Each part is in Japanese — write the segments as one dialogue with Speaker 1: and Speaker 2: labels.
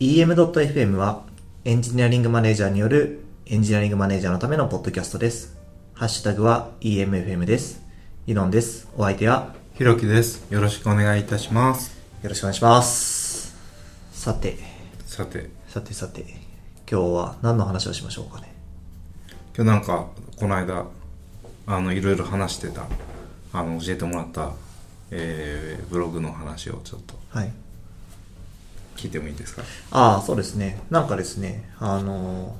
Speaker 1: EM.FM はエンジニアリングマネージャーによるエンジニアリングマネージャーのためのポッドキャストです。ハッシュタグは EMFM です。イロンです。お相手は
Speaker 2: ひろきです。よろしくお願いいたします。
Speaker 1: よろしくお願いします。さて、
Speaker 2: さて、
Speaker 1: さてさて、今日は何の話をしましょうかね。
Speaker 2: 今日なんか、この間、あの、いろいろ話してた、あの、教えてもらった、えー、ブログの話をちょっと
Speaker 1: はい。
Speaker 2: 聞いてもいいですか？
Speaker 1: ああ、そうですね。なんかですね、あの、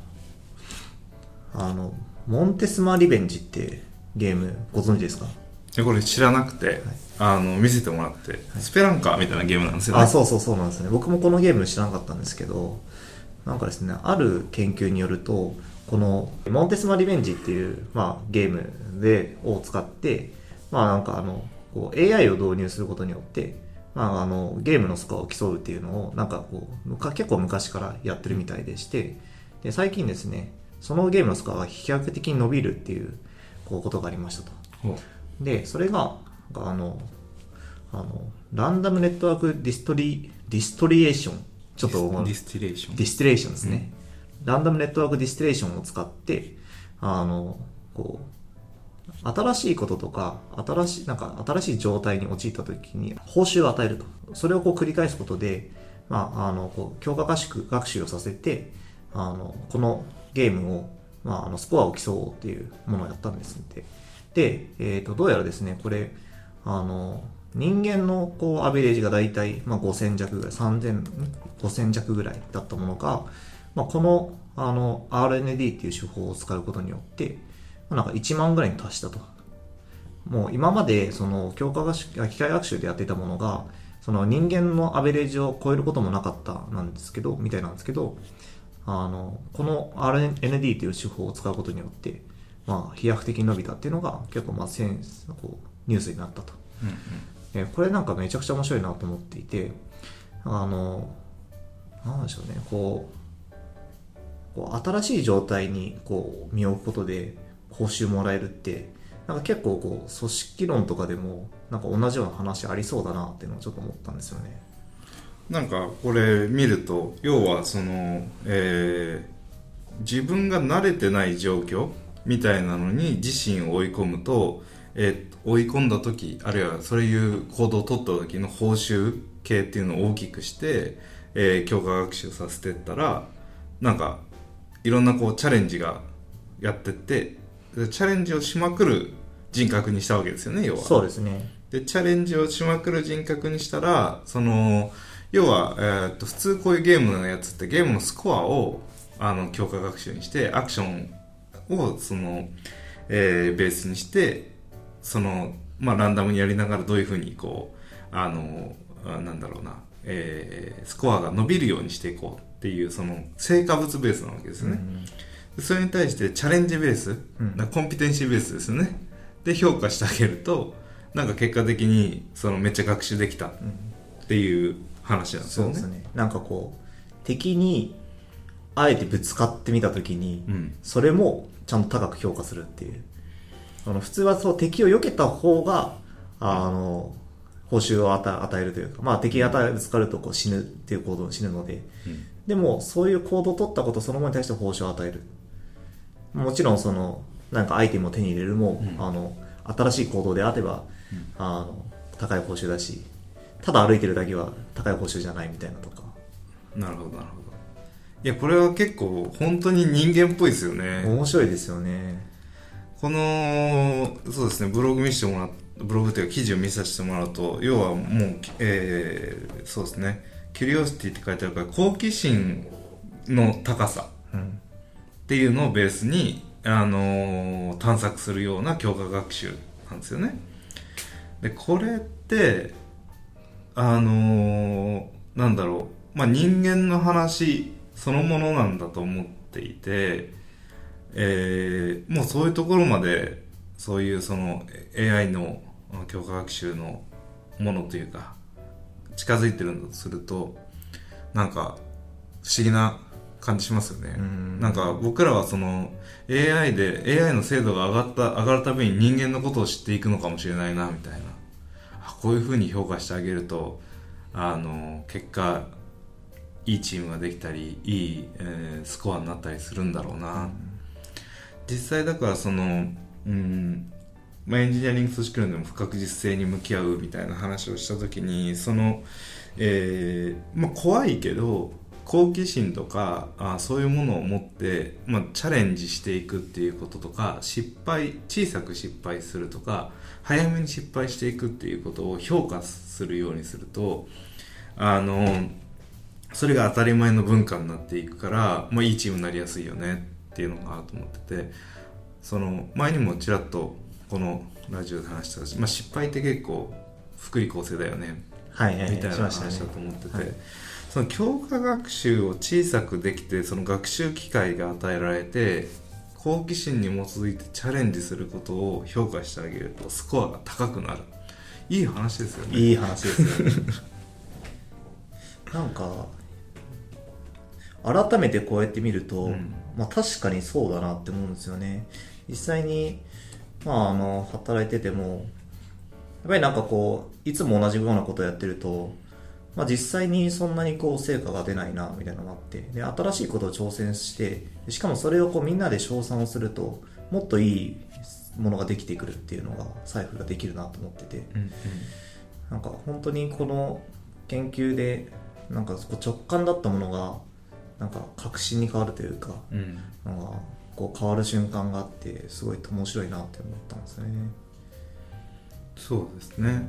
Speaker 1: あの、モンテスマリベンジってゲームご存知ですか？
Speaker 2: でこれ知らなくて、あの、見せてもらって、スペランカーみたいなゲームなんですよね。
Speaker 1: あ、そうそうそうなんですね。僕もこのゲーム知らなかったんですけど、なんかですね、ある研究によると、このモンテスマリベンジっていう、まあ、ゲームで、を使って、まあなんかあの、こう AI を導入することによって、まああの、ゲームのスコアを競うっていうのを、なんかこう、結構昔からやってるみたいでして、で、最近ですね、そのゲームのスコアが飛躍的に伸びるっていう、こう、ことがありましたと。で、それが、あの、あの、 Random Network Distri、Distriation。ちょっと、 Distillation。Distillation ですね。 Random Network Distillation を使って、あの、こう、新しいこととか、新しい、なんか新しい状態に陥った時に報酬を与えると。それをこう繰り返すことで、まあ、あの、こう、強化合宿、学習をさせて、あの、このゲームを、まあ、あの、スコアを競おうっていうものをやったんですって。で、えっ、と、どうやらですね、これ、あの、人間のこうアベレージがだいたいまあ5000弱ぐらい、3000、5000弱ぐらいだったものが、まあ、このあの RND っていう手法を使うことによって、なんか1万ぐらいに達したと。もう今までその強化学習、あ機械学習でやっていたものが、その人間のアベレージを超えることもなかったなんですけど、みたいなんですけど、あの、この RND っていう手法を使うことによって、まあ、飛躍的に伸びたっていうのが結構まあセンスこうニュースになったと。
Speaker 2: うんうん
Speaker 1: えこれなんかめちゃくちゃ面白いなと思っていて、あの、なんでしょうね、こう、こう新しい状態にこう身を置くことで報酬もらえるって、なんか結構こう組織論とかでもなんか同じような話ありそうだなっていうのをちょっと思ったんですよね。
Speaker 2: なんかこれ見ると要はその、えー自分が慣れてない状況みたいなのに自身を追い込むと、えー追い込んだ時あるいはそういう行動を取った時の報酬系っていうのを大きくして、えー強化学習させてったらなんかいろんなこうチャレンジがやってってチャレンジをしまくる人格にしたわけですよね要は。
Speaker 1: そうですね。
Speaker 2: でチャレンジをしまくる人格にしたらその要は、えーっと普通こういうゲームのやつってゲームのスコアをあの強化学習にしてアクションをその、えーベースにしてその、まあ、ランダムにやりながらどういうふうにこうあのあなんだろうな、えースコアが伸びるようにしていこうっていうその成果物ベースなわけですよね。
Speaker 1: うん
Speaker 2: でそれに対してチャレンジベース、
Speaker 1: うん。
Speaker 2: コンピテンシーベースですよね。で評価してあげるとなんか結果的にそのめっちゃ学習できたっていう話なんですよね。
Speaker 1: そうですね。なんかこう、敵にあえてぶつかってみたときに、
Speaker 2: うん。
Speaker 1: それもちゃんと高く評価するっていう。あの普通はそう敵を避けた方が、あの、報酬を与えるというか、まあ敵がぶつかるとこう死ぬっていう行動を死ぬので、
Speaker 2: うん。
Speaker 1: でもそういう行動を取ったことそのものに対して報酬を与える。もちろんその、なんかアイテムを手に入れるも、
Speaker 2: うん
Speaker 1: あの、新しい行動であれば、あの、高い報酬だし、ただ歩いてるだけは高い報酬じゃないみたいなとか。
Speaker 2: なるほどなるほどいやこれは結構本当に人間っぽいですよね
Speaker 1: 面白いですよね。
Speaker 2: このそうですねブログ見せてもらっブログというか記事を見させてもらうと要はもう、えーそうですねキュリオシティって書いてあるから好奇心の高さ
Speaker 1: うん。
Speaker 2: っていうのをベースに、あのー探索するような強化学習なんですよね。で、これって、あのーなんだろう、まあ、人間の話そのものなんだと思っていて、えーもうそういうところまで、そういうその AI の強化学習のものというか、近づいてるんだとすると、なんか不思議な感じしますよね。
Speaker 1: うん。
Speaker 2: なんか僕らはその AI で AI の精度が上がった上がるたびに人間のことを知っていくのかもしれないなみたいな。あこういうふうに評価してあげるとあの結果いいチームができたりいい、えースコアになったりするんだろうな、実際だからそのうんまあ、エンジニアリング組織論でも不確実性に向き合うみたいな話をした時にその、えーまあ、怖いけど好奇心とかあそういうものを持って、まあ、チャレンジしていくっていうこととか失敗小さく失敗するとか早めに失敗していくっていうことを評価するようにするとあのそれが当たり前の文化になっていくから、まあ、いいチームになりやすいよねっていうのがあると思っててその前にもちらっとこのラジオで話したし、まあ、失敗って結構福利厚生だよね
Speaker 1: はいはいはい
Speaker 2: みたいな話だと思ってて、
Speaker 1: はい
Speaker 2: その強化学習を小さくできてその学習機会が与えられて好奇心に基づいてチャレンジすることを評価してあげるとスコアが高くなる。いい話ですよね。
Speaker 1: いい話ですよね。なんか改めてこうやって見ると、
Speaker 2: うん。
Speaker 1: まあ確かにそうだなって思うんですよね。実際にまああの働いててもやっぱりなんかこういつも同じようなことをやってるとまあ実際にそんなにこう成果が出ないなみたいなのがあってで新しいことを挑戦してでしかもそれをこうみんなで称賛をするともっといいものができてくるっていうのが財布ができるなと思ってて。
Speaker 2: うん
Speaker 1: なんか本当にこの研究でなんか直感だったものがなんか確信に変わるというか
Speaker 2: うん。うん
Speaker 1: なんかこう変わる瞬間があってすごい面白いなって思ったんですね。
Speaker 2: そうですね。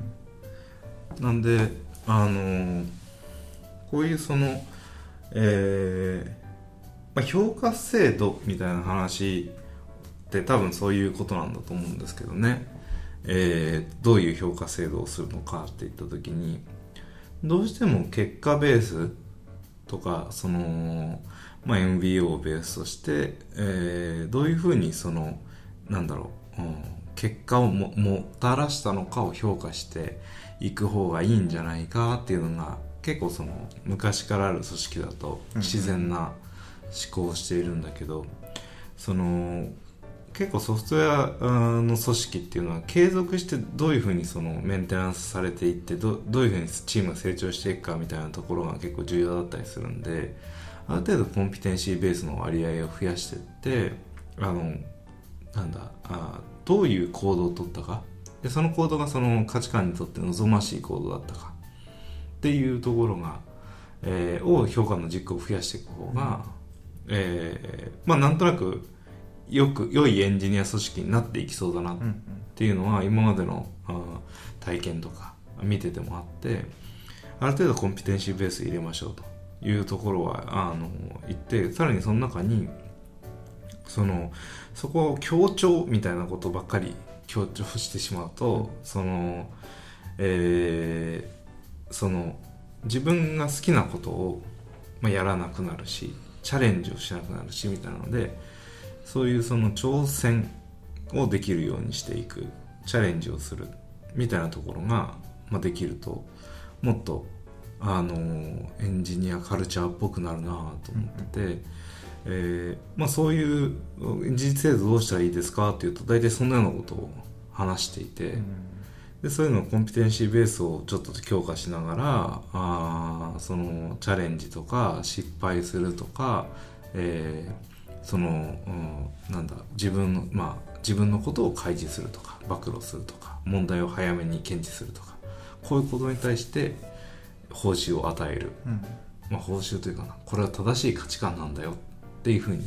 Speaker 2: なんであのこういうそのえーまあ、評価制度みたいな話って多分そういうことなんだと思うんですけどね、えーどういう評価制度をするのかっていった時にどうしても結果ベースとかその、まあ、MBO をベースとして、えーどういうふうにそのなんだろう、うん結果をももたらしたのかを評価していく方がいいんじゃないかっていうのが結構その昔からある組織だと自然な思考をしているんだけど、その結構ソフトウェアあの組織っていうのは継続してどういうふうにそのメンテナンスされていってどどういうふうにチームが成長していくかみたいなところが結構重要だったりするんである程度コンピテンシーベースの割合を増やしていってあのなんだあどういう行動を取ったかでその行動がその価値観にとって望ましい行動だったか。っていうところが、えーを評価の軸を増やしていく方が、えーまあなんとなくよく良いエンジニア組織になっていきそうだなっていうのは今までの体験とか見ててもあってある程度コンピテンシーベース入れましょうというところはあの言ってさらにその中にそのそこを強調みたいなことばっかり強調してしまうと、そのえーその自分が好きなことを、まあ、やらなくなるしチャレンジをしなくなるしみたいなのでそういうその挑戦をできるようにしていくチャレンジをするみたいなところが、まあ、できるともっとあのエンジニアカルチャーっぽくなるなと思ってて、えーまあ、そういう事実制度どうしたらいいですかっていうと大体そんなようなことを話していて、でそういうのをコンピテンシーベースをちょっと強化しながらあーそのチャレンジとか失敗するとか、えーその、うんなんだ自分のまあ自分のことを開示するとか暴露するとか問題を早めに検知するとかこういうことに対して報酬を与える、
Speaker 1: うん。
Speaker 2: まあ、報酬というかなこれは正しい価値観なんだよ。っていうふうに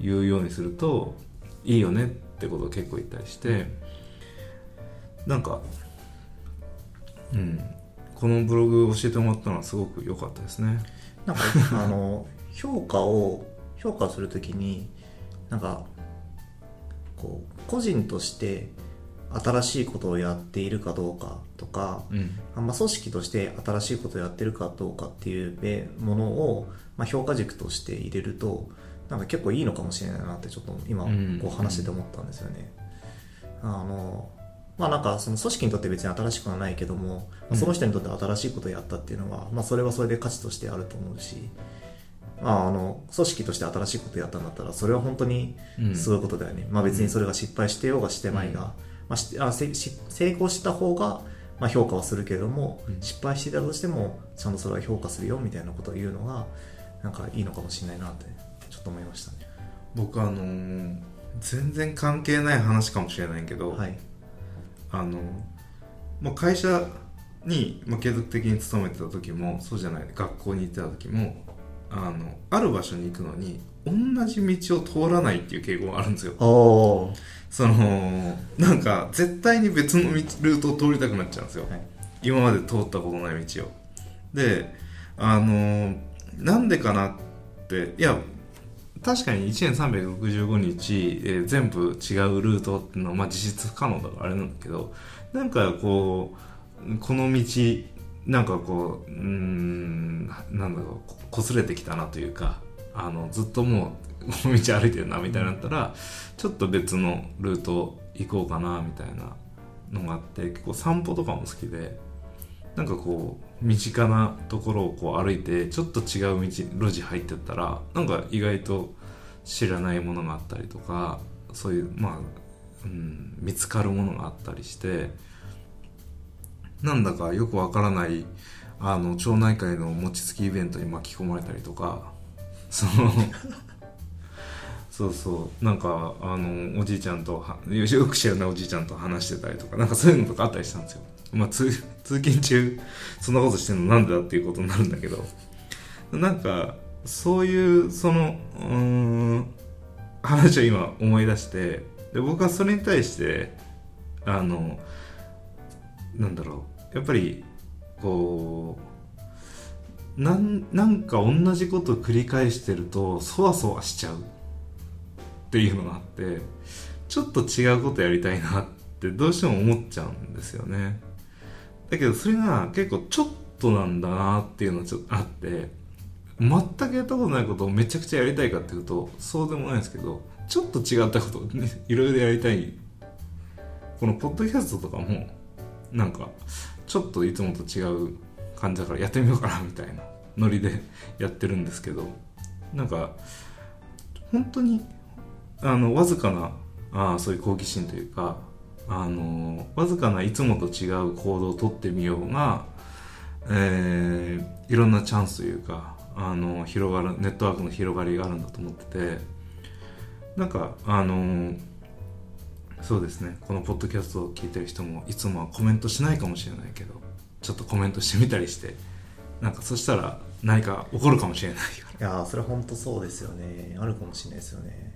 Speaker 2: 言うようにするといいよねってことを結構言ったりしてなんかうん。このブログ教えてもらったのはすごく良かったですね。
Speaker 1: なんかあの 評価を評価するときになんかこう個人として新しいことをやっているかどうかとか、
Speaker 2: うん。
Speaker 1: あまあ、組織として新しいことをやってるかどうかっていうべものを、まあ、評価軸として入れるとなんか結構いいのかもしれないなってちょっと今
Speaker 2: うん。
Speaker 1: こう話してて思ったんですよね。あのまあなんかその組織にとって別に新しくはないけども、まあその人にとって新しいことをやったっていうのは、まあそれはそれで価値としてあると思うし、まああの組織として新しいことをやったんだったらそれは本当にすごいことだよね。まあ別にそれが失敗してようがしてまいが、まあしあせし成功した方がまあ、評価はするけれども、
Speaker 2: うん。
Speaker 1: 失敗していたとしてもちゃんとそれは評価するよみたいなことを言うのがなんかいいのかもしれないなってちょっと思いましたね。
Speaker 2: 僕あのー全然関係ない話かもしれないけど、
Speaker 1: はい
Speaker 2: あの、まあ、会社に、まあ、継続的に勤めてた時もそうじゃない学校に行ってた時もあのある場所に行くのに同じ道を通らないっていう傾向があるんですよ。そのなんか絶対に別の道ルートを通りたくなっちゃうんですよ、
Speaker 1: はい。
Speaker 2: 今まで通ったことない道を。であのなんでかなっていや確かに1年365日、えー全部違うルートっていうのは、まあ、実質不可能だからあれなんだけどなんかこうこの道なんかこううんなんだろうこ擦れてきたなというかあのずっともう この道歩いてるなみたいになったらちょっと別のルート行こうかなみたいなのがあって結構散歩とかも好きでなんかこう身近なところをこう歩いてちょっと違う道路地入ってったらなんか意外と知らないものがあったりとかそういうまあ、うん、見つかるものがあったりしてなんだかよくわからないあの町内会の餅つきイベントに巻き込まれたりとかそのそうそうなんかあのおじいちゃんとはよく知らないおじいちゃんと話してたりとかなんかそういうのとかあったりしたんですよ。まあ通 通勤中そんなことしてるのなんでだっていうことになるんだけど。なんかそういうそのうん話を今思い出してで僕はそれに対してあのなんだろうやっぱりこうなんなんか同じことを繰り返してるとそわそわしちゃうっていうのがあってちょっと違うことやりたいなってどうしても思っちゃうんですよね。だけどそれが結構ちょっとなんだなっていうのがちょっとあって全くやったことないことをめちゃくちゃやりたいかっていうとそうでもないですけどちょっと違ったことをね いろいろやりたい。このポッドキャストとかもなんかちょっといつもと違う感じだからやってみようかなみたいなノリで やってるんですけどなんか本当にあのわずかなあそういう好奇心というかあのわずかないつもと違う行動をとってみようが、えーいろんなチャンスというかあの広がるネットワークの広がりがあるんだと思っててなんかあのそうですねこのポッドキャストを聞いてる人もいつもはコメントしないかもしれないけどちょっとコメントしてみたりしてなんかそしたら何か起こるかもしれない
Speaker 1: いやそれは本当そうですよね。あるかもしれないですよね。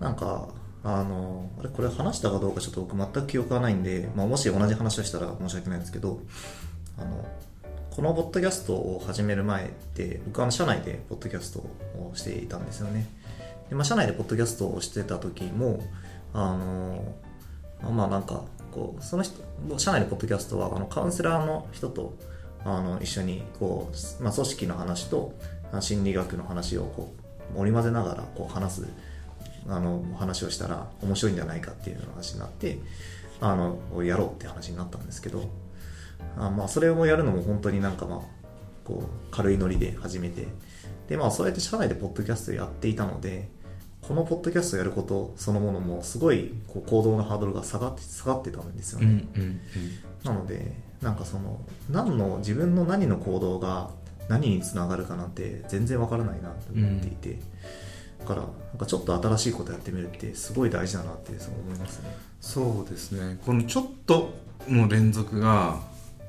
Speaker 1: なんかあのあれこれ話したかどうかちょっと僕全く記憶がないんで、まあ、もし同じ話をしたら申し訳ないんですけどあのこのポッドキャストを始める前って僕は社内でポッドキャストをしていたんですよね。で、まあ、社内でポッドキャストをしてた時もあのまあなんかこうその人社内のポッドキャストはあのカウンセラーの人とあの一緒にこう、まあ、組織の話と心理学の話をこう織り交ぜながらこう話すあの話をしたら面白いんじゃないかっていう話になってあのやろうって話になったんですけどあまあそれをやるのも本当になんかまあこう軽いノリで始めてでまあそうやって社内でポッドキャストやっていたのでこのポッドキャストやることそのものもすごいこう行動のハードルが下がって下がってたんですよね、
Speaker 2: うん
Speaker 1: なのでなんかその何の自分の何の行動が何につながるかなんて全然わからないなと思っていて、だからなんかちょっと新しいことやってみるってすごい大事だなってそう思いますね。
Speaker 2: そうですね。このちょっとの連続が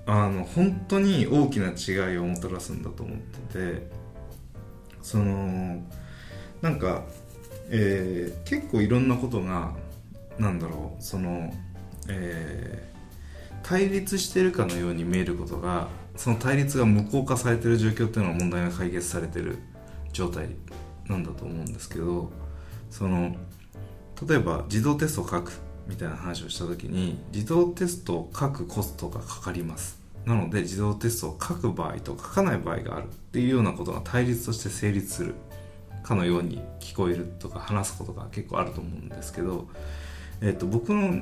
Speaker 2: あの本当に大きな違いをもたらすんだと思っててそのなんか、えー結構いろんなことがなんだろうその、えー対立してるかのように見えることがその対立が無効化されてる状況っていうのは問題が解決されてる状態。なんだと思うんですけどその例えば自動テストを書くみたいな話をした時に自動テストを書くコストがかかります。なので自動テストを書く場合と書かない場合があるっていうようなことが対立として成立する。かのように聞こえるとか話すことが結構あると思うんですけど、えっと僕の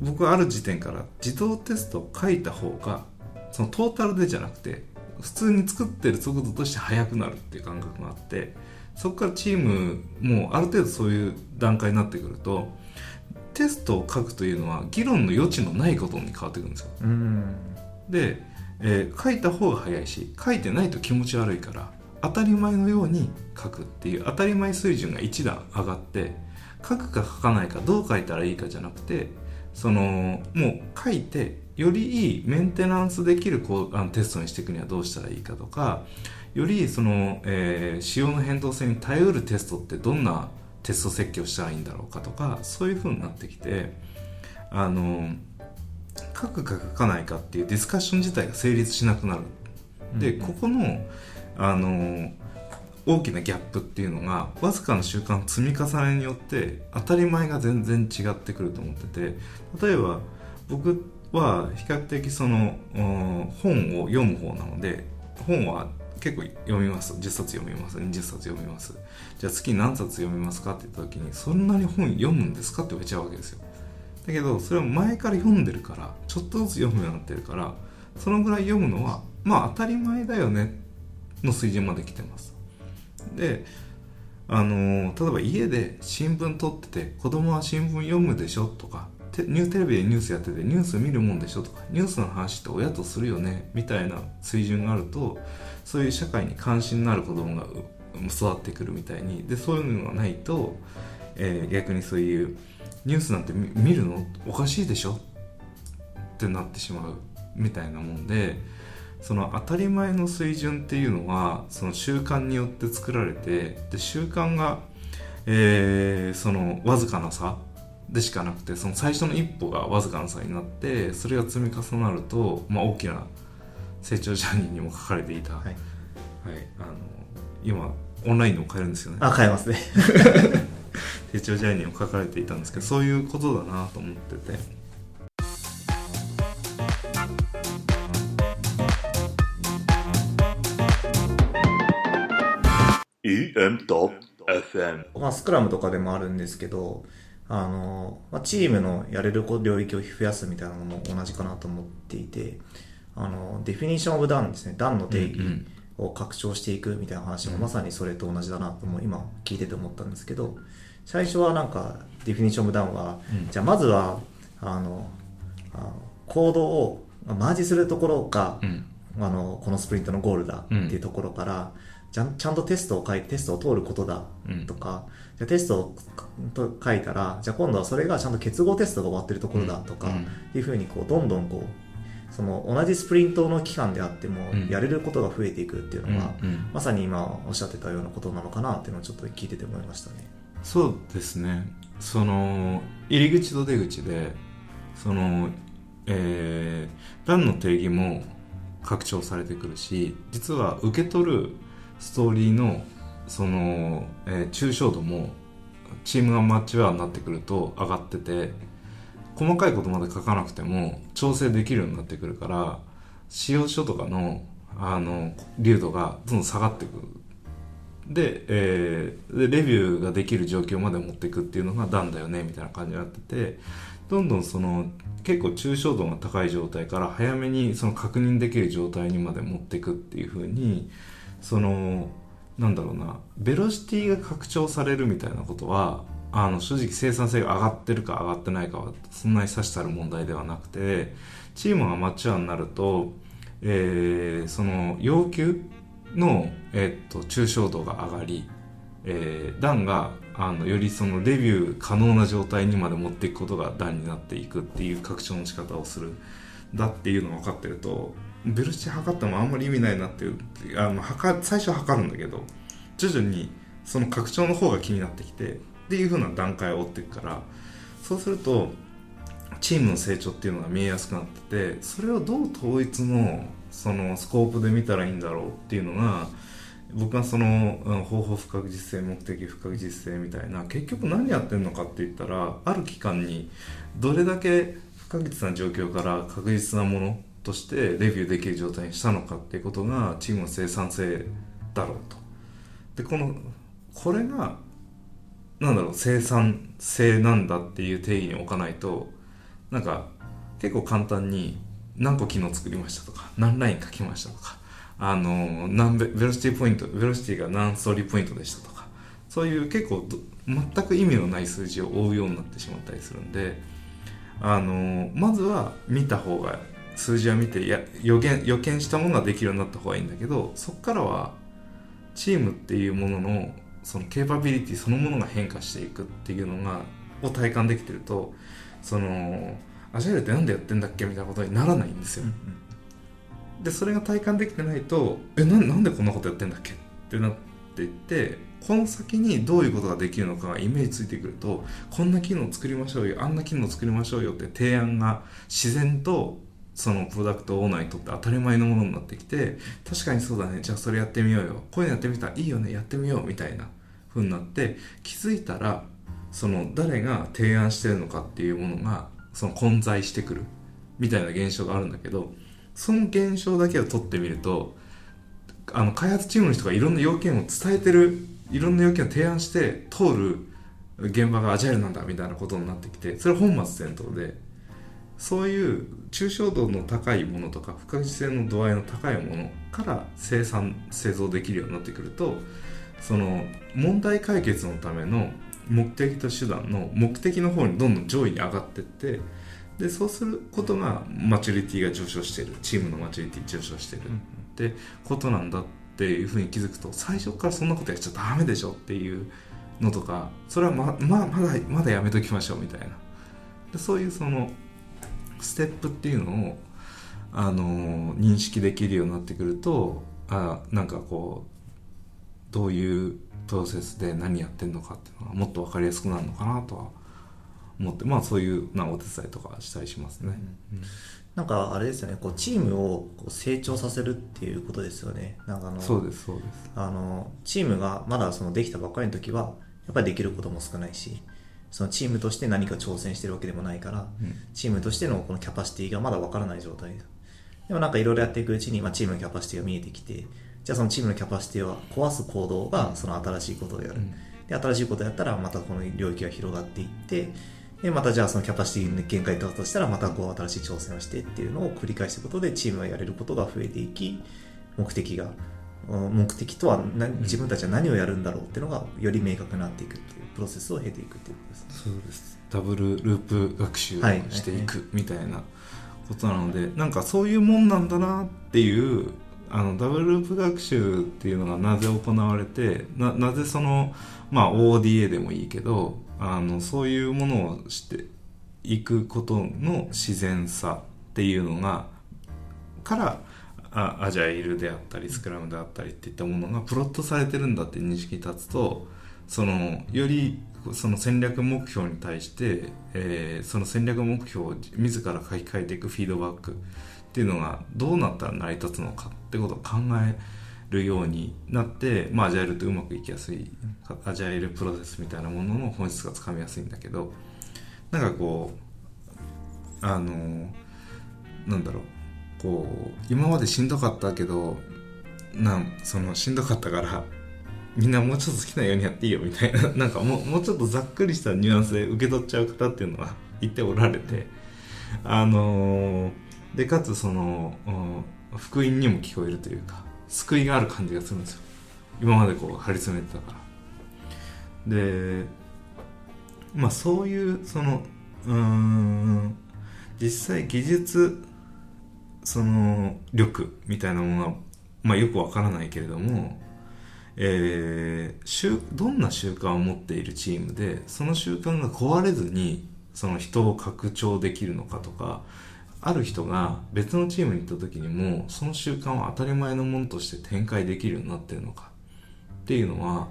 Speaker 2: 僕はある時点から自動テストを書いた方がそのトータルでじゃなくて普通に作ってる速度として速くなるっていう感覚があってそこからチームもある程度そういう段階になってくるとテストを書くというのは議論の余地のないことに変わってくるんですよ。
Speaker 1: うん。
Speaker 2: で、えー書いた方が早いし書いてないと気持ち悪いから当たり前のように書くっていう当たり前水準が一段上がって書くか書かないかどう書いたらいいかじゃなくてそのもう書いてよりいいメンテナンスできるこうあのテストにしていくにはどうしたらいいかとかよりその、えー仕様の変動性に耐えうるテストってどんなテスト設計をしたらいいんだろうかとかそういう風になってきてあの書くか書かないかっていうディスカッション自体が成立しなくなる。でここのあの大きなギャップっていうのがわずかな習慣の積み重ねによって当たり前が全然違ってくると思ってて例えば僕は比較的そのうん本を読む方なので本は結構読みます。10冊読みます。20冊読みます。じゃあ月何冊読みますかって言った時にそんなに本読むんですかって言われちゃうわけですよ。だけどそれは前から読んでるからちょっとずつ読むようになってるからそのぐらい読むのはまあ当たり前だよねの水準まで来てます。であの例えば家で新聞取ってて子供は新聞読むでしょとかニューテレビでニュースやっててニュース見るもんでしょとかニュースの話って親とするよねみたいな水準があるとそういう社会に関心のある子供が育ってくるみたいにでそういうのがないと、えー逆にそういうニュースなんて見見るのおかしいでしょ？ってなってしまうみたいなもんでその当たり前の水準っていうのはその習慣によって作られてで習慣が、えーそのわずかな差でしかなくてその最初の一歩がわずかな差になってそれが積み重なると、まあ、大きな成長ジャーニーにも書かれていた、はい。
Speaker 1: はい。
Speaker 2: あの今オンラインでも買えるんですよね。
Speaker 1: あ買えますね。
Speaker 2: 成長ジャーニーも書かれていたんですけどそういうことだなと思ってて。
Speaker 3: EM.FM
Speaker 1: まあ、スクラムとかでもあるんですけど、あの、まあ、チームのやれる領域を増やすみたいなのも同じかなと思っていて、あの、 Definition of Done ですね、 Done の定義を拡張していくみたいな話もまさにそれと同じだなとも今聞いてて思ったんですけど、最初はなんか Definition of Done は、
Speaker 2: うん。
Speaker 1: じゃあまずは、あの、あのコードをマージするところが、
Speaker 2: うん。
Speaker 1: あのこのスプリントのゴールだっていうところから、ちゃんちゃんとテストを書いてテストを通ることだ
Speaker 2: うん。
Speaker 1: とか、じゃあテストをと書いたらじゃあ今度はそれがちゃんと結合テストが終わってるところだとか、
Speaker 2: うん。
Speaker 1: いうふうにこうどんどんこうその同じスプリントの期間であっても
Speaker 2: うん
Speaker 1: やれることが増えていくっていうのが、
Speaker 2: うんうん
Speaker 1: まさに今おっしゃってたようなことなのかなっていうのをちょっと聞いてて思いましたね。
Speaker 2: そうですねその入り口と出口でそのえー、ランの定義も拡張されてくるし実は受け取るストーリーのその、えー抽象度もチームがマッチワーになってくると上がってて細かいことまで書かなくても調整できるようになってくるから使用書とかのあの流度がどんどん下がってく。で,、えーでレビューができる状況まで持っていくっていうのが段だよねみたいな感じになっててどんどんその結構抽象度が高い状態から早めにその確認できる状態にまで持っていくっていう風にそのなんだろうなベロシティが拡張されるみたいなことはあの正直生産性が上がってるか上がってないかはそんなに差したる問題ではなくてチームがマッチアになると、えーその要求の、えっと抽象度が上がり、えー、段があのよりそのレビュー可能な状態にまで持っていくことが段になっていくっていう拡張の仕方をするだっていうのが分かってるとベルシ測ってもあんまり意味ないなっていうあの測最初は測るんだけど徐々にその拡張の方が気になってきてっていう風な段階を追っていくからそうするとチームの成長っていうのが見えやすくなっててそれをどう統一のそのスコープで見たらいいんだろうっていうのが僕はその方法不確実性目的不確実性みたいな結局何やってんのかって言ったらある期間にどれだけ不確実な状況から確実なものとしてレビューできる状態にしたのかっていうことがチームの生産性だろうと。でこのこれがなんだろう生産性なんだっていう定義に置かないとなんか結構簡単に何個機能作りましたとか何ライン書きましたとかあの何ベベロシティポイントベロシティが何ストーリーポイントでしたとかそういう結構全く意味のない数字を追うようになってしまったりするんであのまずは見た方が数字は見てや予言予見したものができるようになった方がいいんだけどそこからはチームっていうもののそのケーパビリティそのものが変化していくっていうのがを体感できてるとそのアジャイルって何でやってんだっけみたいなことにならないんですよ、でそれが体感できてないとえななんでこんなことやってんだっけ？ってなっていってこの先にどういうことができるのかがイメージついてくるとこんな機能作りましょうよあんな機能作りましょうよって提案が自然とそのプロダクトオーナーにとって当たり前のものになってきて確かにそうだね。じゃあそれやってみようよ。こういうのやってみたらいいよね。やってみようみたいな風になって気づいたらその誰が提案してるのかっていうものがその混在してくる。みたいな現象があるんだけどその現象だけを取ってみるとあの開発チームの人がいろんな要件を伝えてるいろんな要件を提案して通る現場がアジャイルなんだみたいなことになってきてそれ本末転倒でそういう抽象度の高いものとか不確実性の度合いの高いものから生産製造できるようになってくるとその問題解決のための目的と手段の目的の方にどんどん上位に上がっていってでそうすることがマチュリティが上昇している。チームのマチュリティ上昇しているってことなんだっていうふうに気づくと最初からそんなことやっちゃダメでしょっていうのとかそれはまままだまだやめときましょうみたいな。でそういうそのステップっていうのをあの認識できるようになってくるとあなんかこうどういうプロセスで何やってんのかっていうのがもっと分かりやすくなるのかなとは思ってまあそういうなお手伝いとかしたりしますね。
Speaker 1: うん。なんかあれですよねこうチームをこう成長させるっていうことですよね。なんかあの
Speaker 2: そうですそうです。
Speaker 1: あのチームがまだそのできたばっかりの時はやっぱりできることも少ないしそのチームとして何か挑戦してるわけでもないから、
Speaker 2: うん。
Speaker 1: チームとしてのこのキャパシティがまだわからない状態。でもなんかいろいろやっていくうちに、まあ、チームのキャパシティが見えてきてじゃあそのチームのキャパシティを壊す行動がその新しいことをやる、
Speaker 2: うん。
Speaker 1: で新しいことをやったらまたこの領域が広がっていってでまたじゃあそのキャパシティの限界だとしたらまたこう新しい挑戦をしてっていうのを繰り返していくことでチームがやれることが増えていき目的がうん目的とは何自分たちは何をやるんだろうっていうのがより明確になっていくっていうプロセスを経ていくっていうことです
Speaker 2: そうです。ダブルループ学習をしていくみたいなことなので、なんかそういうもんなんだなっていうあのダブルループ学習っていうのがなぜ行われてななぜその、まあ、ODA でもいいけどあのそういうものをしていくことの自然さっていうのがからあアジャイルであったりスクラムであったりっていったものがプロットされてるんだって認識に立つとそのよりその戦略目標に対して、えーその戦略目標を自ら書き換えていくフィードバックっていうのがどうなったら成り立つのかってことを考えるようになって、まあ、アジャイルとうまくいきやすいアジャイルプロセスみたいなものの本質がつかみやすいんだけどなんかこうあのなんだろうこう今までしんどかったけどなんそのしんどかったからみんなもうちょっと好きなようにやっていいよみたいな。なんかもうもうちょっとざっくりしたニュアンスで受け取っちゃう方っていうのは言っておられて。あのーでかつそのうん福音にも聞こえるというか救いがある感じがするんですよ。今までこう張り詰めてたから。でまあそういうそのうーん実際技術その力みたいなものは、まあ、よくわからないけれども、えーどんな習慣を持っているチームでその習慣が壊れずにその人を拡張できるのかとかある人が別のチームに行った時にもその習慣を当たり前のものとして展開できるようになってるのか。っていうのは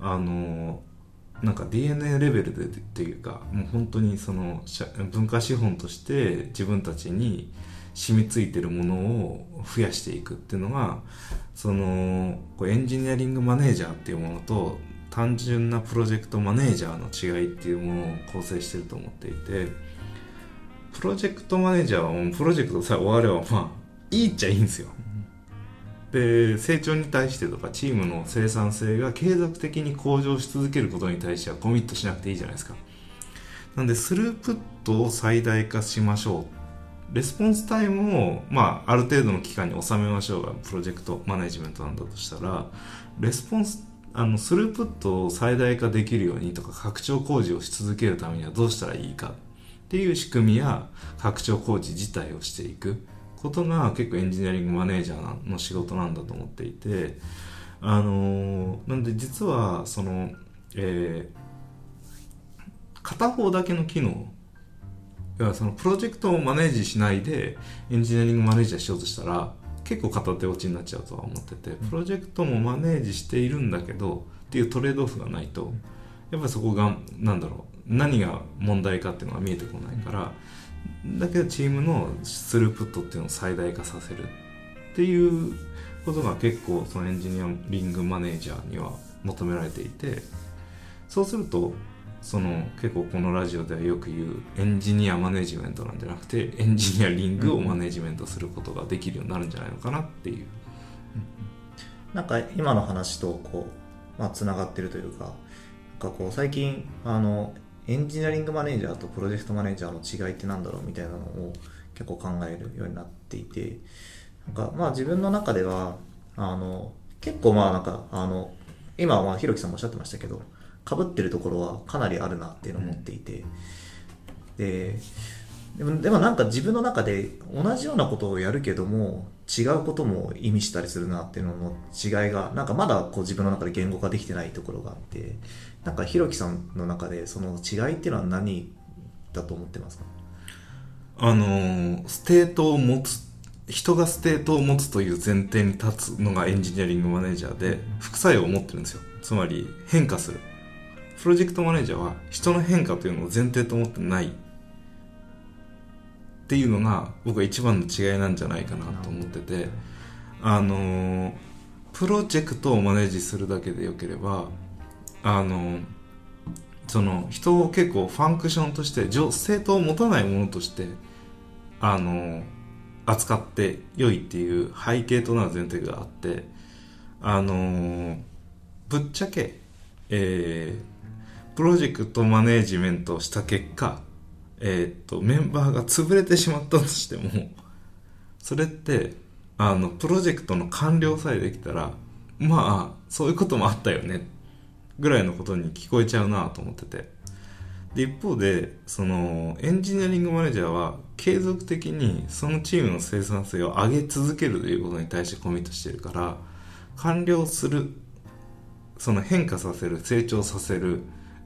Speaker 2: あのなんか DNA レベルでっていうかもう本当にその文化資本として自分たちに染みついてるものを増やしていくっていうのがそのエンジニアリングマネージャーっていうものと単純なプロジェクトマネージャーの違いっていうものを構成してると思っていてプロジェクトマネージャーはもうプロジェクトさえ終わればまあいいっちゃいいんですよ。で成長に対してとかチームの生産性が継続的に向上し続けることに対してはコミットしなくていいじゃないですか。なんでスループットを最大化しましょうレスポンスタイムを、まあ、ある程度の期間に収めましょうがプロジェクトマネジメントなんだとしたらレスポンスあのスループットを最大化できるようにとか拡張工事をし続けるためにはどうしたらいいかっていう仕組みや拡張工事自体をしていくことが結構エンジニアリングマネージャーの仕事なんだと思っていてあのーなんで実はその、えー片方だけの機能いやそのプロジェクトをマネージしないでエンジニアリングマネージャーしようとしたら結構片手落ちになっちゃうとは思っててプロジェクトもマネージしているんだけどっていうトレードオフがないとやっぱりそこがなんだろう何が問題かっていうのが見えてこないからだけどチームのスループットっていうのを最大化させるっていうことが結構そのエンジニアリングマネージャーには求められていてそうするとその結構このラジオではよく言うエンジニアマネジメントなんじゃなくてエンジニアリングをマネジメントすることができるようになるんじゃないのかなっていう。
Speaker 1: なんか今の話とこう、まあ、つながってるというか、なんかこう最近、あの、エンジニアリングマネージャーとプロジェクトマネージャーの違いってなんだろうみたいなのを結構考えるようになっていて、なんかまあ自分の中では、あの、結構まあなんか、あの、今はひろきさんもおっしゃってましたけど、被ってるところはかなりあるなっていうのを思っていて、で、でもでもなんか自分の中で同じようなことをやるけども違うことも意味したりするなっていうのの違いがなんかまだこう自分の中で言語化できてないところがあってなんかひろきさんの中でその違いっていうのは何だと思ってますか？
Speaker 2: あのステートを持つ人がステートを持つという前提に立つのがエンジニアリングマネージャーで副作用を持ってるんですよ。つまり変化する。プロジェクトマネージャーは人の変化というのを前提と思ってないっていうのが僕は一番の違いなんじゃないかなと思っててあのプロジェクトをマネージするだけでよければあのその人を結構ファンクションとして正正当を持たないものとしてあの扱って良いっていう背景となる前提があってあのぶっちゃけ、えープロジェクトマネージメントをした結果、えーっと、メンバーが潰れてしまったとしても、それって、あの、プロジェクトの完了さえできたら、まあ、そういうこともあったよね、ぐらいのことに聞こえちゃうなと思ってて。で、一方で、その、エンジニアリングマネージャーは、継続的にそのチームの生産性を上げ続けるということに対してコミットしてるから、完了するその変化させる成長させる、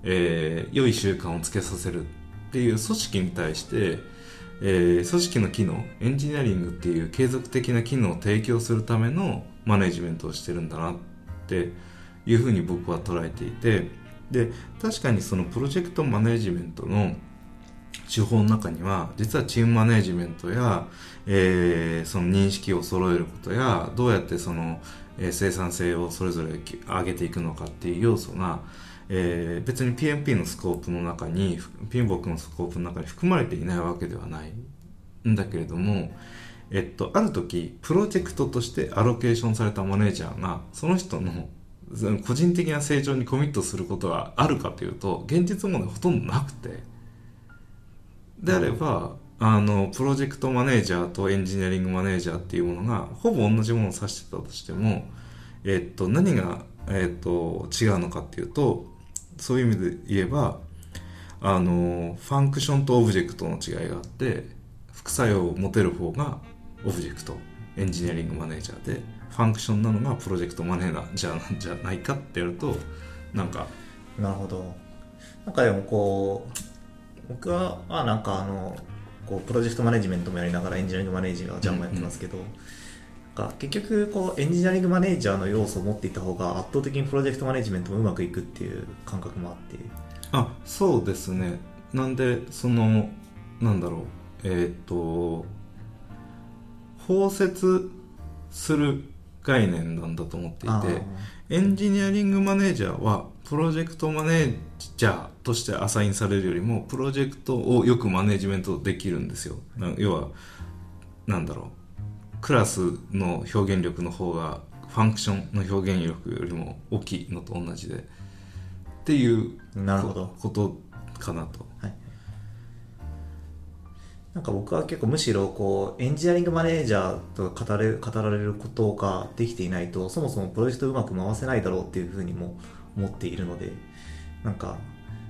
Speaker 2: えー良い習慣をつけさせるっていう組織に対して、えー組織の機能エンジニアリングっていう継続的な機能を提供するためのマネジメントをしてるんだなっていうふうに僕は捉えていてで確かにそのプロジェクトマネジメントの手法の中には実はチームマネジメントや、えーその認識を揃えることやどうやってその、えー生産性をそれぞれ上げていくのかっていう要素が、えー別に PMP のスコープの中にピンボックのスコープの中に含まれていないわけではないんだけれども、えっと、ある時プロジェクトとしてアロケーションされたマネージャーがその人の個人的な成長にコミットすることがあるかというと現実問題ほとんどなくてであればあのプロジェクトマネージャーとエンジニアリングマネージャーっていうものがほぼ同じものを指してたとしても、えっと、何が、えっと、違うのかっていうとそういう意味で言えばあのファンクションとオブジェクトの違いがあって副作用を持てる方がオブジェクトエンジニアリングマネージャーでファンクションなのがプロジェクトマネージャーなんじゃないかってやるとなんか
Speaker 1: なるほど。なんかでもこう僕はあなんかあのこうプロジェクトマネジメントもやりながらエンジニアリングマネージャージャンもやってますけど、なんか結局こうエンジニアリングマネージャーの要素を持っていった方が圧倒的にプロジェクトマネジメントもうまくいくっていう感覚もあって。
Speaker 2: あそうですね。なんでそのなんだろう。えっ、と包摂する概念なんだと思ってい
Speaker 1: あ
Speaker 2: てエンジニアリングマネージャーはプロジェクトマネージャーとしてアサインされるよりもプロジェクトをよくマネジメントできるんですよ。な要はなんだろうクラスの表現力の方がファンクションの表現力よりも大きいのと同じでっていう
Speaker 1: なるほど。
Speaker 2: ことかなと。
Speaker 1: はい、なんか僕は結構むしろこうエンジニアリングマネージャーとか語れ語られることができていないとそもそもプロジェクトうまく回せないだろうっていうふうにも思っているのでなんか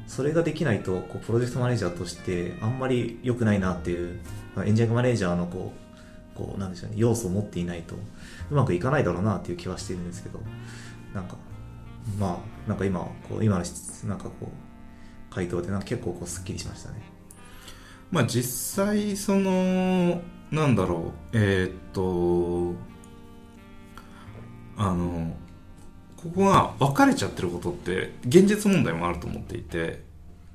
Speaker 1: それができないとこうプロジェクトマネージャーとしてあんまり良くないなっていうまあエンジニアリングマネージャーのこうこうなんでしょうね要素を持っていないとうまくいかないだろうなっていう気はしてるんですけどなんかまあなんか今こう今のなんかこう回答でなんか結構こうすっきりしましたね。
Speaker 2: まあ実際そのなんだろうえーっとあのここが分かれちゃってることって現実問題もあると思っていて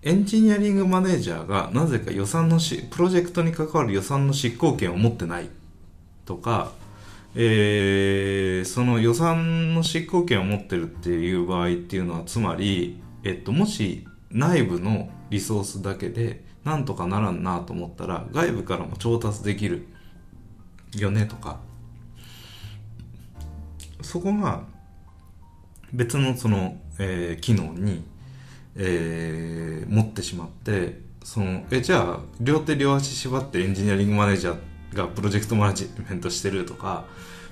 Speaker 2: エンジニアリングマネージャーがなぜか予算のしプロジェクトに関わる予算の執行権を持ってないとか、えーその予算の執行権を持ってるっていう場合っていうのはつまり、えっと、もし内部のリソースだけでなんとかならんなと思ったら外部からも調達できるよねとかそこが別のその、えー機能に、えー持ってしまってそのえじゃあ両手両足縛ってエンジニアリングマネージャーがプロジェクトマネジメントしてるとか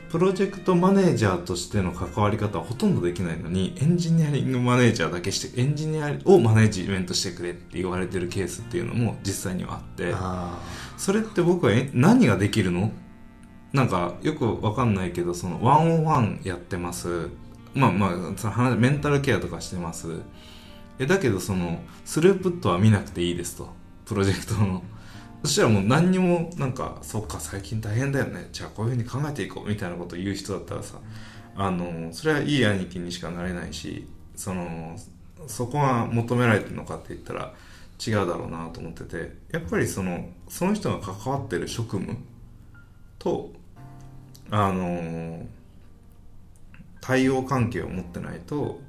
Speaker 2: プロジェクトマネージャーとしての関わり方はほとんどできないのにエンジニアリングマネージャーだけしてエンジニアをマネジメントしてくれって言われてるケースっていうのも実際にはあって
Speaker 1: あ
Speaker 2: それって僕はえ何ができるの？なんかよくわかんないけどそのワンオンワンやってます。まあまあその話メンタルケアとかしてます。えだけどそのスループットは見なくていいですと。プロジェクトのそしたらもう何にもなんかそっか最近大変だよね。じゃあこういうふうに考えていこう。みたいなことを言う人だったらさあのそれはいい兄貴にしかなれないしそのそこが求められてるのかって言ったら違うだろうなと思っててやっぱりそのその人が関わってる職務とあの対応関係を持ってないと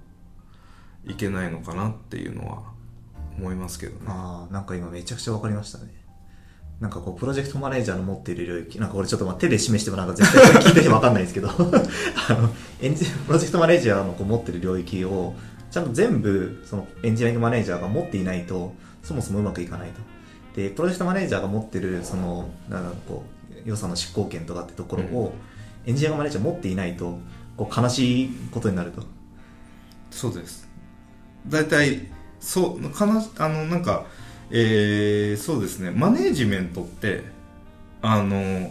Speaker 2: いけないのかなっていうのは思いますけどね。
Speaker 1: あーなんか今めちゃくちゃ分かりましたね。なんかこうプロジェクトマネージャーの持っている領域なんかこれちょっとまあ手で示してもなんか絶対これ聞いてて分かんないんですけど あのエンジプロジェクトマネージャーのこう持ってる領域をちゃんと全部そのエンジニアリングマネージャーが持っていないとそもそもうまくいかないと。でプロジェクトマネージャーが持ってるそのなんかこう予算の執行権とかってところを、エンジニアリングマネージャー持っていないとこう悲しいことになると。
Speaker 2: そうです。大体そうかなあのなんかえー、そうですね。マネージメントってあの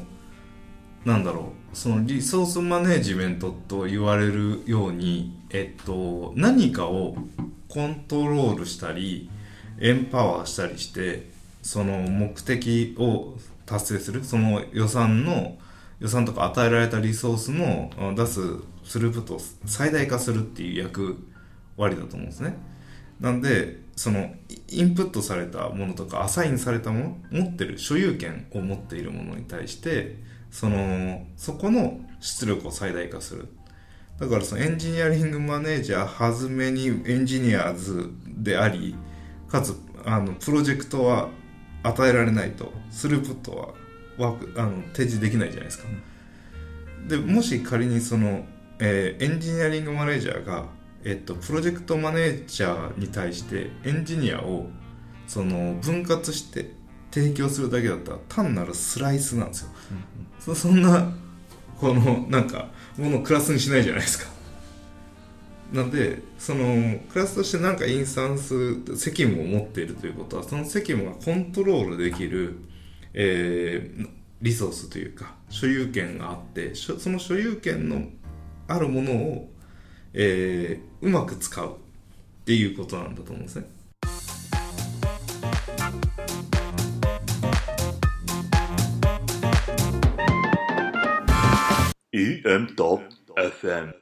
Speaker 2: なんだろう。そのリソースマネージメントと言われるようにえっと何かをコントロールしたりエンパワーしたりしてその目的を達成する。その予算の予算とか与えられたリソースの出すスループットを最大化するっていう役割だと思うんですね。なんでそのイインプットされたものとかアサインされたもの持ってる所有権を持っているものに対してそのそこの出力を最大化する。だからそのエンジニアリングマネージャーはずめにエンジニアーズでありかつあのプロジェクトは与えられないとスループットはワークあの提示できないじゃないですか、でもし仮にその、えーエンジニアリングマネージャーが、えっと、プロジェクトマネージャーに対してエンジニアをその分割して提供するだけだったら単なるスライスなんですよ、そそんなこのなんかものをクラスにしないじゃないですか。なんでそのクラスとして何かインスタンス責務を持っているということはその責務がコントロールできる、えーリソースというか所有権があってその所有権のあるものを、えーうまく使うっていうことなんだと思うんですね。
Speaker 3: EM.FM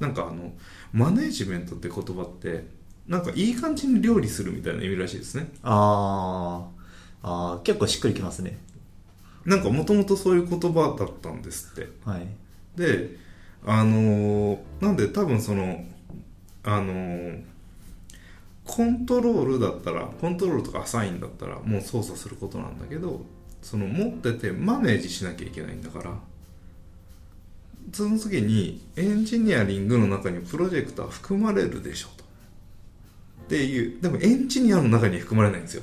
Speaker 2: なんかあのマネージメントって言葉ってなんかいい感じに料理するみたいな意味らしいですね。
Speaker 1: あー。あー結構しっくりきますね。
Speaker 2: なんかもともとそういう言葉だったんですって。
Speaker 1: はい。
Speaker 2: であのーなんで多分そのあのーコントロールだったらコントロールとかアサインだったらもう操作することなんだけどその持っててマネージしなきゃいけないんだからその次にエンジニアリングの中にプロジェクトは含まれるでしょと。っていうでもエンジニアの中には含まれないんですよ。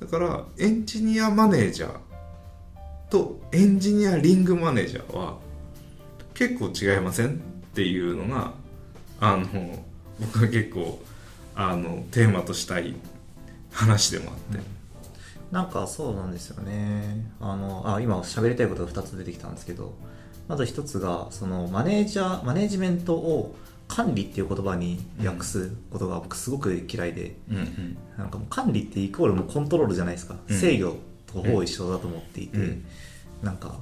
Speaker 2: だからエンジニアマネージャーとエンジニアリングマネージャーは結構違いません？っていうのがあの僕は結構あのテーマとしたい話でもあって、
Speaker 1: なんかそうなんですよね。あのあ今喋りたいことが2つ出てきたんですけどまず1つがそのマネージャーマネジメントを管理っていう言葉に訳すことが僕すごく嫌いで、
Speaker 2: うんうん。
Speaker 1: なんかもう管理ってイコールもうコントロールじゃないですか、
Speaker 2: うん。
Speaker 1: 制御とほぼ一緒だと思っていて、
Speaker 2: うん。
Speaker 1: なんか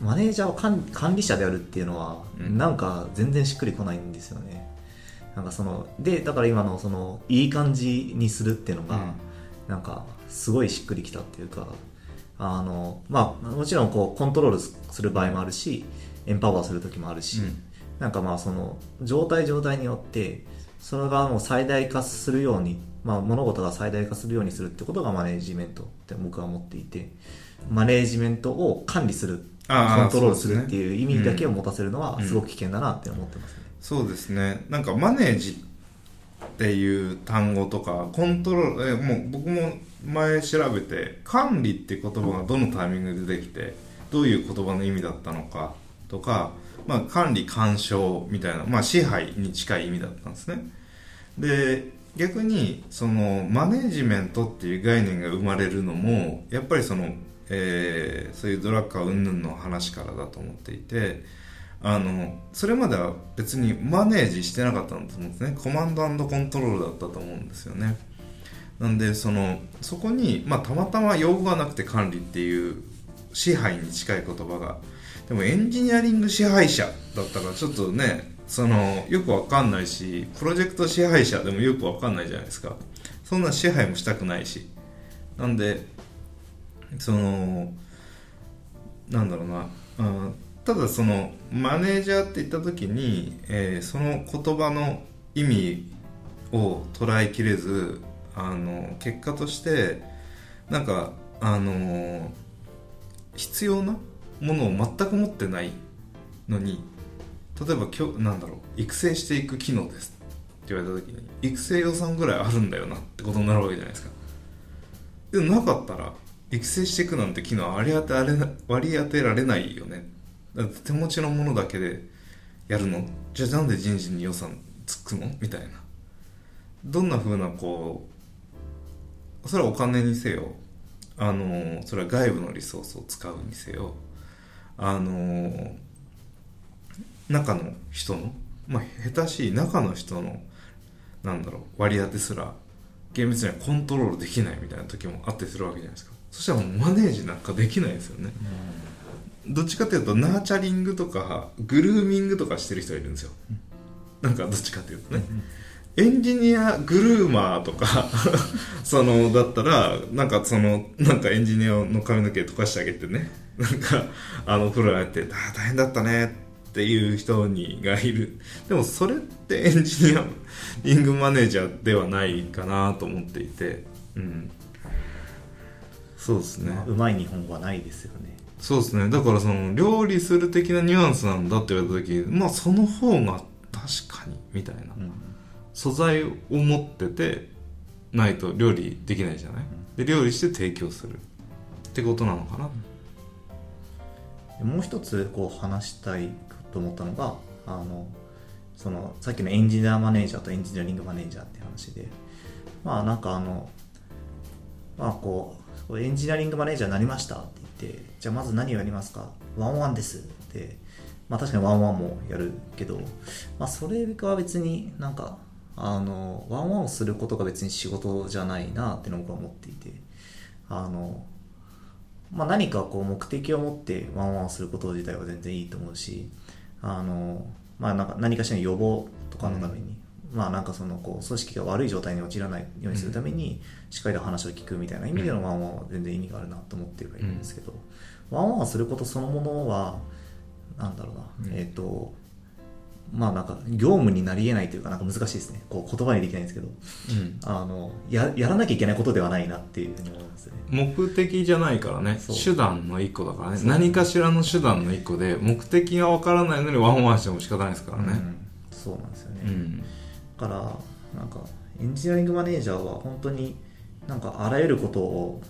Speaker 1: マネージャーを管管理者であるっていうのは、
Speaker 2: うん。
Speaker 1: なんか全然しっくりこないんですよね。なんかそのでだから今のそのいい感じにするっていうのが、
Speaker 2: うん。
Speaker 1: なんかすごいしっくりきたっていうかあのまあもちろんこうコントロールする場合もあるしエンパワーする時もあるし、
Speaker 2: うん。
Speaker 1: なんかまあその状態状態によってそれがもう最大化するように、まあ、物事が最大化するようにするってことがマネージメントって僕は思っていてマネージメントを管理するントロールするっていう意味だけを持たせるのは
Speaker 2: うん
Speaker 1: すごく危険だなって思ってますね。
Speaker 2: そうですね。なんかマネージっていう単語とかコントロールえもう僕も前調べて管理って言葉がどのタイミングでできてどういう言葉の意味だったのかとか、まあ、管理干渉みたいな、まあ、支配に近い意味だったんですね。で逆にそのマネージメントっていう概念が生まれるのもやっぱりその、えーそういうドラッカー云々の話からだと思っていてあのそれまでは別にマネージしてなかったんだと思うんですね。コマンドコントロールだったと思うんですよね。なんでそのそこに、まあ、たまたま用語がなくて管理っていう支配に近い言葉が。でもエンジニアリング支配者だったらちょっとねそのよくわかんないしプロジェクト支配者でもよくわかんないじゃないですか。そんな支配もしたくないし。なんでそのなんだろうな、うんただそのマネージャーって言った時に、えーその言葉の意味を捉えきれずあの結果としてなんかあの必要なものを全く持ってないのに例えば今日なんだろう育成していく機能ですって言われた時に育成予算ぐらいあるんだよなってことになるわけじゃないですか。でなかったら育成していくなんて機能割り当てられ割り当てられないよね。手持ちのものだけでやるの？じゃあなんで人事に予算つくの？みたいな。どんな風なこうそれはお金にせよ。あのそれは外部のリソースを使うにせよ。あの中の人のまあ下手しい中の人のなんだろう割り当てすら厳密にはコントロールできないみたいな時もあったりするわけじゃないですか。そしたらもうマネージなんかできないですよね、どっちかというとナーチャリングとかグルーミングとかしてる人がいるんですよ、なんかどっちかというとね、エンジニアグルーマーとか そのだったらなんかそのなんかエンジニアの髪の毛溶かしてあげてね。なんかあのお風呂入って「あー大変だったね」っていう人にがいる。でもそれってエンジニアリングマネージャーではないかなと思っていて。うん。そうですね、
Speaker 1: まあうまい日本語はないですよね。
Speaker 2: そうですね。だからその料理する的なニュアンスなんだって言われた時まあその方が確かにみたいな。
Speaker 1: うん。
Speaker 2: 素材を持っててないと料理できないじゃない？で料理して提供する。ってことなのかな。
Speaker 1: でもう一つこう話したいと思ったのがあのそのさっきのエンジニアマネージャーとエンジニアリングマネージャーって話でまあなんかあのまあこうエンジニアリングマネージャーになりましたって言ってじゃあまず何をやりますか？ワンワンですってまあ確かにワンワンもやるけどまあそれは別になんかあのワンワンをすることが別に仕事じゃないなっての僕は思っていてあのまあ、何かこう目的を持ってワンワンをすること自体は全然いいと思うしあの、まあ、なんか何かしらの予防とかのために、まあなんかそのこう組織が悪い状態に陥らないようにするためにしっかりと話を聞くみたいな意味でのワンワンは全然意味があるなと思ってはいるんですけど、ワンワンをすることそのものはなんだろうな、
Speaker 2: うん。
Speaker 1: えっ、とまあなんか業務になり得ないというかなんか難しいですね。こう言葉にできないんですけど。
Speaker 2: うん。
Speaker 1: あのややらなきゃいけないことではないなっていうふうに思いますね。
Speaker 2: 目的じゃないからね。手段の一個だからね。何かしらの手段の一個で目的がわからないのにワンワンしても仕方ないですからね。
Speaker 1: うん。そうなんですよね、
Speaker 2: うん。
Speaker 1: だからなんかエンジニアリングマネージャーは本当になんかあらゆることを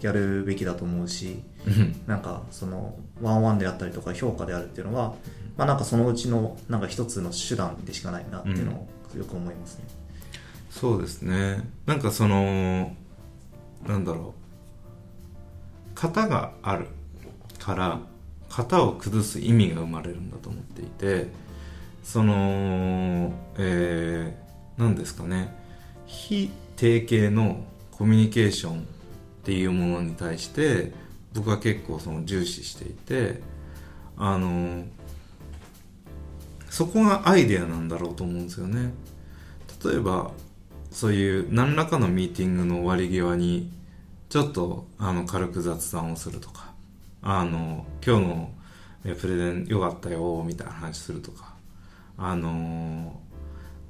Speaker 1: やるべきだと思うし
Speaker 2: うん。
Speaker 1: なんかそのワンワンであったりとか評価であるっていうのは、まあ、なんかそのうちのなんか一つの手段でしかないなっていうのをよく思いますね。
Speaker 2: そうですね。なんかそのなんだろう。型があるから型を崩す意味が生まれるんだと思っていてそのえー、何ですかね。非定型のコミュニケーションっていうものに対して僕は結構その重視していてあのそこがアイデアなんだろうと思うんですよね。例えばそういう何らかのミーティングの終わり際にちょっとあの軽く雑談をするとかあの今日のプレゼン良かったよみたいな話するとかあの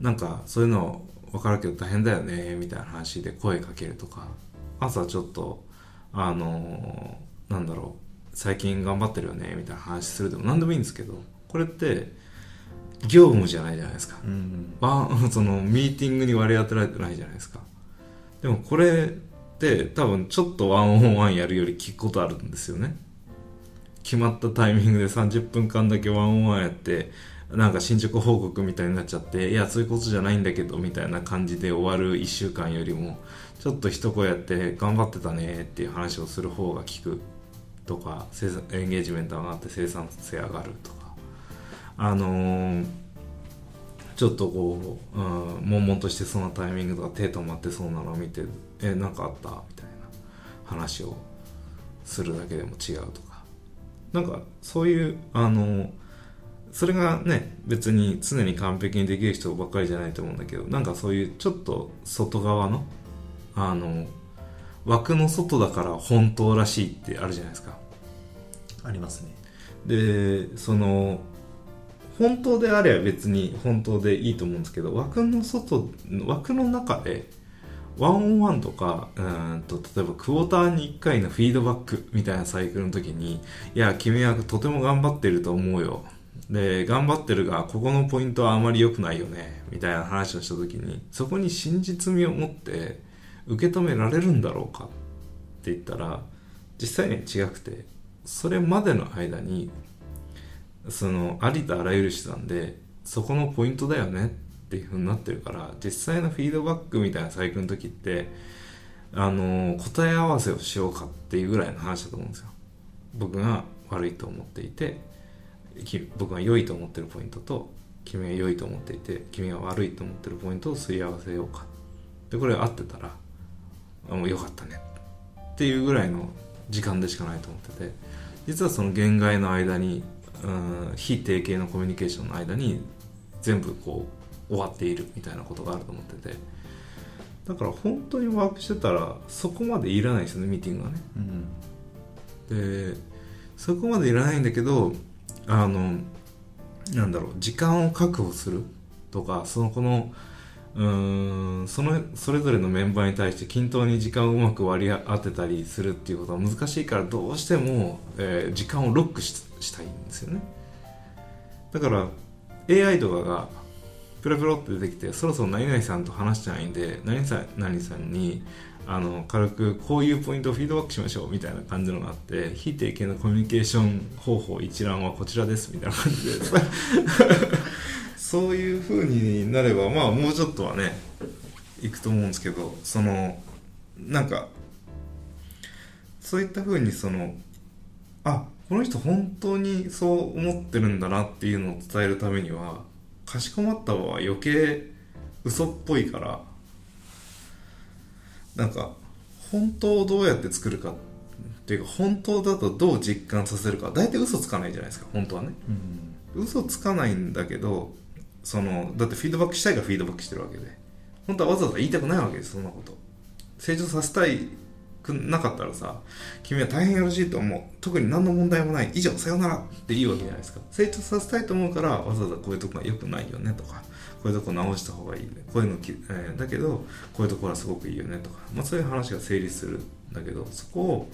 Speaker 2: なんかそういうの分かるけど大変だよねみたいな話で声かけるとか。朝ちょっとあのなんだろう最近頑張ってるよねみたいな話するでも何でもいいんですけどこれって業務じゃないじゃないですか。
Speaker 1: うん。
Speaker 2: ワン そのミーティングに割り当てられてないじゃないですか。でもこれって多分ちょっとワンオンワンやるより聞くことあるんですよね。決まったタイミングで30分間だけワンオンワンやってなんか進捗報告みたいになっちゃっていやそういうことじゃないんだけどみたいな感じで終わる1週間よりもちょっと一声やって頑張ってたねっていう話をする方が聞くとかエンゲージメント上がって生産性上がるとか。あのーちょっとこう、うん、悶々としてそうなタイミングとか手止まってそうなのを見てえなんかあったみたいな話をするだけでも違うとか。なんかそういうあのそれがね別に常に完璧にできる人ばっかりじゃないと思うんだけどなんかそういうちょっと外側のあの枠の外だから本当らしいってあるじゃないですか
Speaker 1: ありますね。
Speaker 2: でその本当であれば別に本当でいいと思うんですけど枠の外枠の中でワンオンワンとかうーんと例えばクォーターに1回のフィードバックみたいなサイクルの時にいや君はとても頑張ってると思うよで頑張ってるがここのポイントはあまり良くないよねみたいな話をした時にそこに真実味を持って受け止められるんだろうかって言ったら実際には違くてそれまでの間にそのありとあらゆる手段でそこのポイントだよねっていう風になってるから実際のフィードバックみたいなサイクルの時ってあの答え合わせをしようかっていうぐらいの話だと思うんですよ。僕が悪いと思っていて僕が良いと思ってるポイントと君が良いと思っていて君が悪いと思ってるポイントをすり合わせようか。でこれ合ってたらあもう良かったね。っていうぐらいの時間でしかないと思ってて。実はその限界の間にうん非定型のコミュニケーションの間に全部こう終わっているみたいなことがあると思ってて。だから本当にワークしてたらそこまでいらないですよねミーティングはね。
Speaker 1: うん。
Speaker 2: でそこまでいらないんだけどあのなんだろう時間を確保するとかそのこのうーんそのそれぞれのメンバーに対して均等に時間をうまく割り当てたりするっていうことは難しいからどうしても、えー時間をロックしたいんですよね。だから AI とかがプラプラって出てきてそろそろ何々さんと話してないんで何々さん何さんにあの軽くこういうポイントをフィードバックしましょうみたいな感じのがあって非定型のコミュニケーション方法一覧はこちらですみたいな感じで。そういう風になればまあもうちょっとはねいくと思うんですけどそのなんかそういった風にそのあこの人本当にそう思ってるんだなっていうのを伝えるためにはかしこまった場は余計嘘っぽいからなんか本当をどうやって作るかっていうか本当だとどう実感させるか。大体嘘つかないじゃないですか本当はね。
Speaker 1: うん。
Speaker 2: 嘘つかないんだけどそのだってフィードバックしたいからフィードバックしてるわけで。本当はわざわざ言いたくないわけですそんなこと。成長させたいくなかったらさ君は大変よろしいと思う。特に何の問題もない。以上さよならっていいわけじゃないですか。成長させたいと思うからわざわざこういうとこが良くないよねとかこういうとこ直した方がいいね。こういうのき、えーだけどこういうところはすごくいいよねとか、まあ、そういう話が成立するんだけどそこを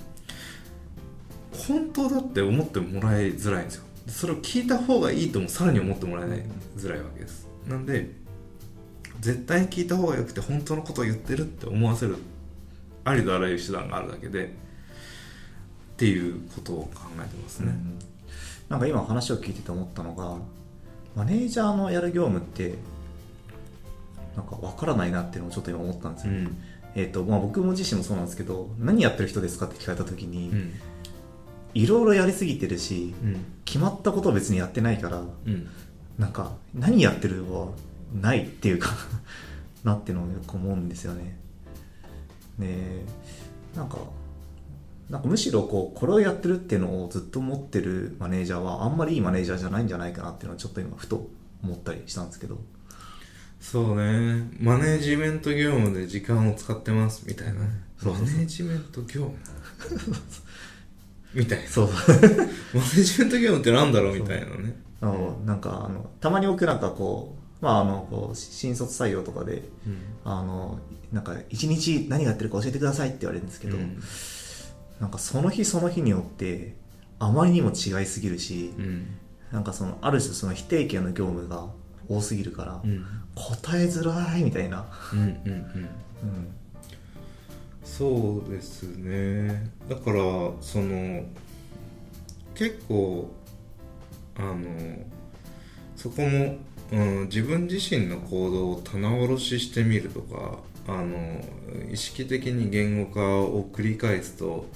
Speaker 2: 本当だって思ってもらいづらいんですよ。それを聞いた方がいいともさらに思ってもらえないづらいわけです。なんで絶対に聞いた方がよくて本当のことを言ってるって思わせるありとあらゆる手段があるだけでっていうことを考えてますね、
Speaker 1: うん。なんか今話を聞いてて思ったのがマネージャーのやる業務ってなんか分からないなっていうのをちょっと今思ったんですよ、
Speaker 2: うん。
Speaker 1: えーとまあ、僕も自身もそうなんですけど何やってる人ですかって聞かれた時に
Speaker 2: うん。
Speaker 1: いろいろやりすぎてるし
Speaker 2: うん。
Speaker 1: 決まったことを別にやってないから
Speaker 2: うん。
Speaker 1: なんか何やってるはないっていうか なってのをよく思うんですよね。でなんかなんかむしろこうこれをやってるっていうのをずっと持ってるマネージャーはあんまりいいマネージャーじゃないんじゃないかなっていうのはちょっと今ふと思ったりしたんですけど
Speaker 2: そうね。マネジメント業務で時間を使ってますみたいなね。
Speaker 1: そう
Speaker 2: マネジメント業務？みたいな。
Speaker 1: そう。
Speaker 2: マネジメント業務ってなんだろうみたいなね。
Speaker 1: あのなんかあのたまに僕なんかこうまああのこう新卒採用とかで
Speaker 2: うん。
Speaker 1: あのなんか一日何やってるか教えてくださいって言われるんですけど、
Speaker 2: うん。
Speaker 1: なんかその日その日によってあまりにも違いすぎるし、
Speaker 2: うん。
Speaker 1: なんかそのある種その否定権の業務が多すぎるから、
Speaker 2: うん。
Speaker 1: 答えづらいみたいな、
Speaker 2: うんうんうん。
Speaker 1: うん、
Speaker 2: そうですね。だからその結構あのそこも、うん、自分自身の行動を棚卸ししてみるとかあの意識的に言語化を繰り返すと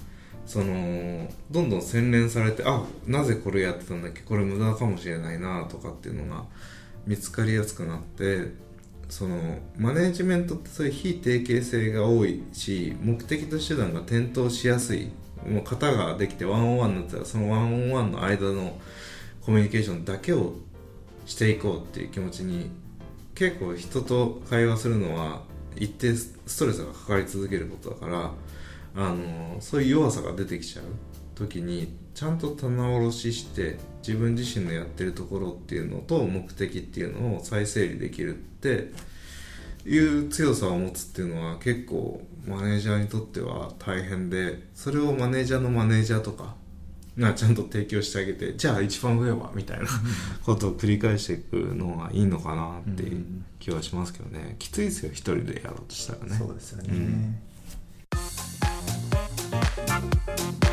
Speaker 2: そのどんどん洗練されてあなぜこれやってたんだっけ？これ無駄かもしれないなとかっていうのが見つかりやすくなってそのマネージメントってそういう非定型性が多いし目的と手段が転倒しやすいもう型ができてワンオンワンになったらそのワンオンワンの間のコミュニケーションだけをしていこうっていう気持ちに結構人と会話するのは一定ストレスがかかり続けることだからあのそういう弱さが出てきちゃう時にちゃんと棚卸しして自分自身のやってるところっていうのと目的っていうのを再整理できるっていう強さを持つっていうのは結構マネージャーにとっては大変でそれをマネージャーのマネージャーとかがちゃんと提供してあげてじゃあ一番上はみたいなことを繰り返していくのがいいのかなっていう気はしますけどね。きついですよ一人でやろうとしたらね。
Speaker 1: そうですよね、
Speaker 2: うん「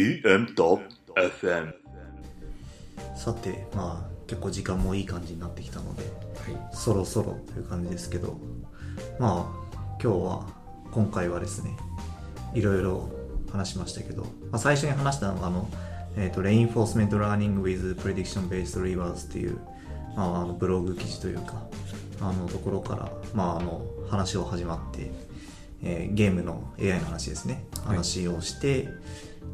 Speaker 3: EM.FM
Speaker 1: さてまあ結構時間もいい感じになってきたので
Speaker 2: はい。
Speaker 1: そろそろという感じですけどまあ今日は今回はですねいろいろ話しましたけど、まあ、最初に話したのがあの、えーと、Reinforcement Learning with Prediction Based Rewards っていう、まあ、あのブログ記事というかあのところから、まあ、あの話を始まって、えーゲームの AI の話ですね。
Speaker 2: はい。
Speaker 1: 話をして、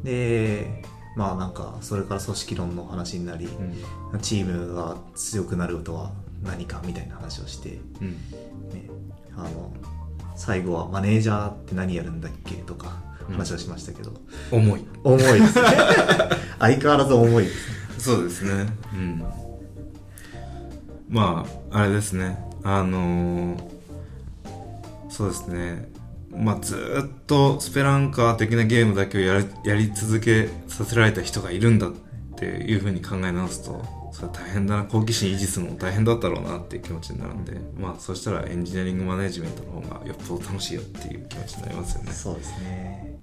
Speaker 1: でまあなんかそれから組織論の話になり、
Speaker 2: うん。
Speaker 1: チームが強くなるとは何かみたいな話をして、
Speaker 2: うん。
Speaker 1: ね、あの最後はマネージャーって何やるんだっけとか
Speaker 2: うん。
Speaker 1: 話をしましたけど、
Speaker 2: 重い。
Speaker 1: 重いですね。相変わらず重いですね。
Speaker 2: そうですね。うん。まああれですね。あのーそうですねまあずっとスペランカー的なゲームだけをやりやり続けさせられた人がいるんだっていうふうに考え直すとそれ大変だな好奇心維持するのも大変だったろうなっていう気持ちになるんでまあそしたらエンジニアリングマネジメントの方がよっぽど楽しいよっていう気持ちになりますよね。
Speaker 1: そうですね。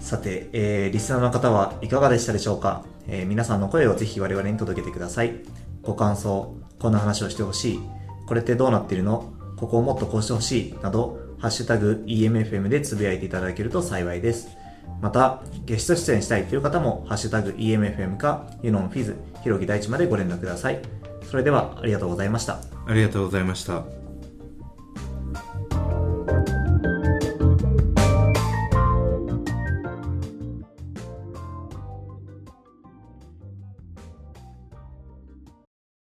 Speaker 1: さて、えーリスナーの方はいかがでしたでしょうか、えー皆さんの声をぜひ我々に届けてください。ご感想こんな話をしてほしい。これってどうなってるの？ここをもっとこうしてほしい。などハッシュタグ EMFM でつぶやいていただけると幸いです。またゲスト出演したいという方もハッシュタグ EMFM かユノンフィズひろぎ大地までご連絡ください。それではありがとうございました。
Speaker 2: ありがとうございました。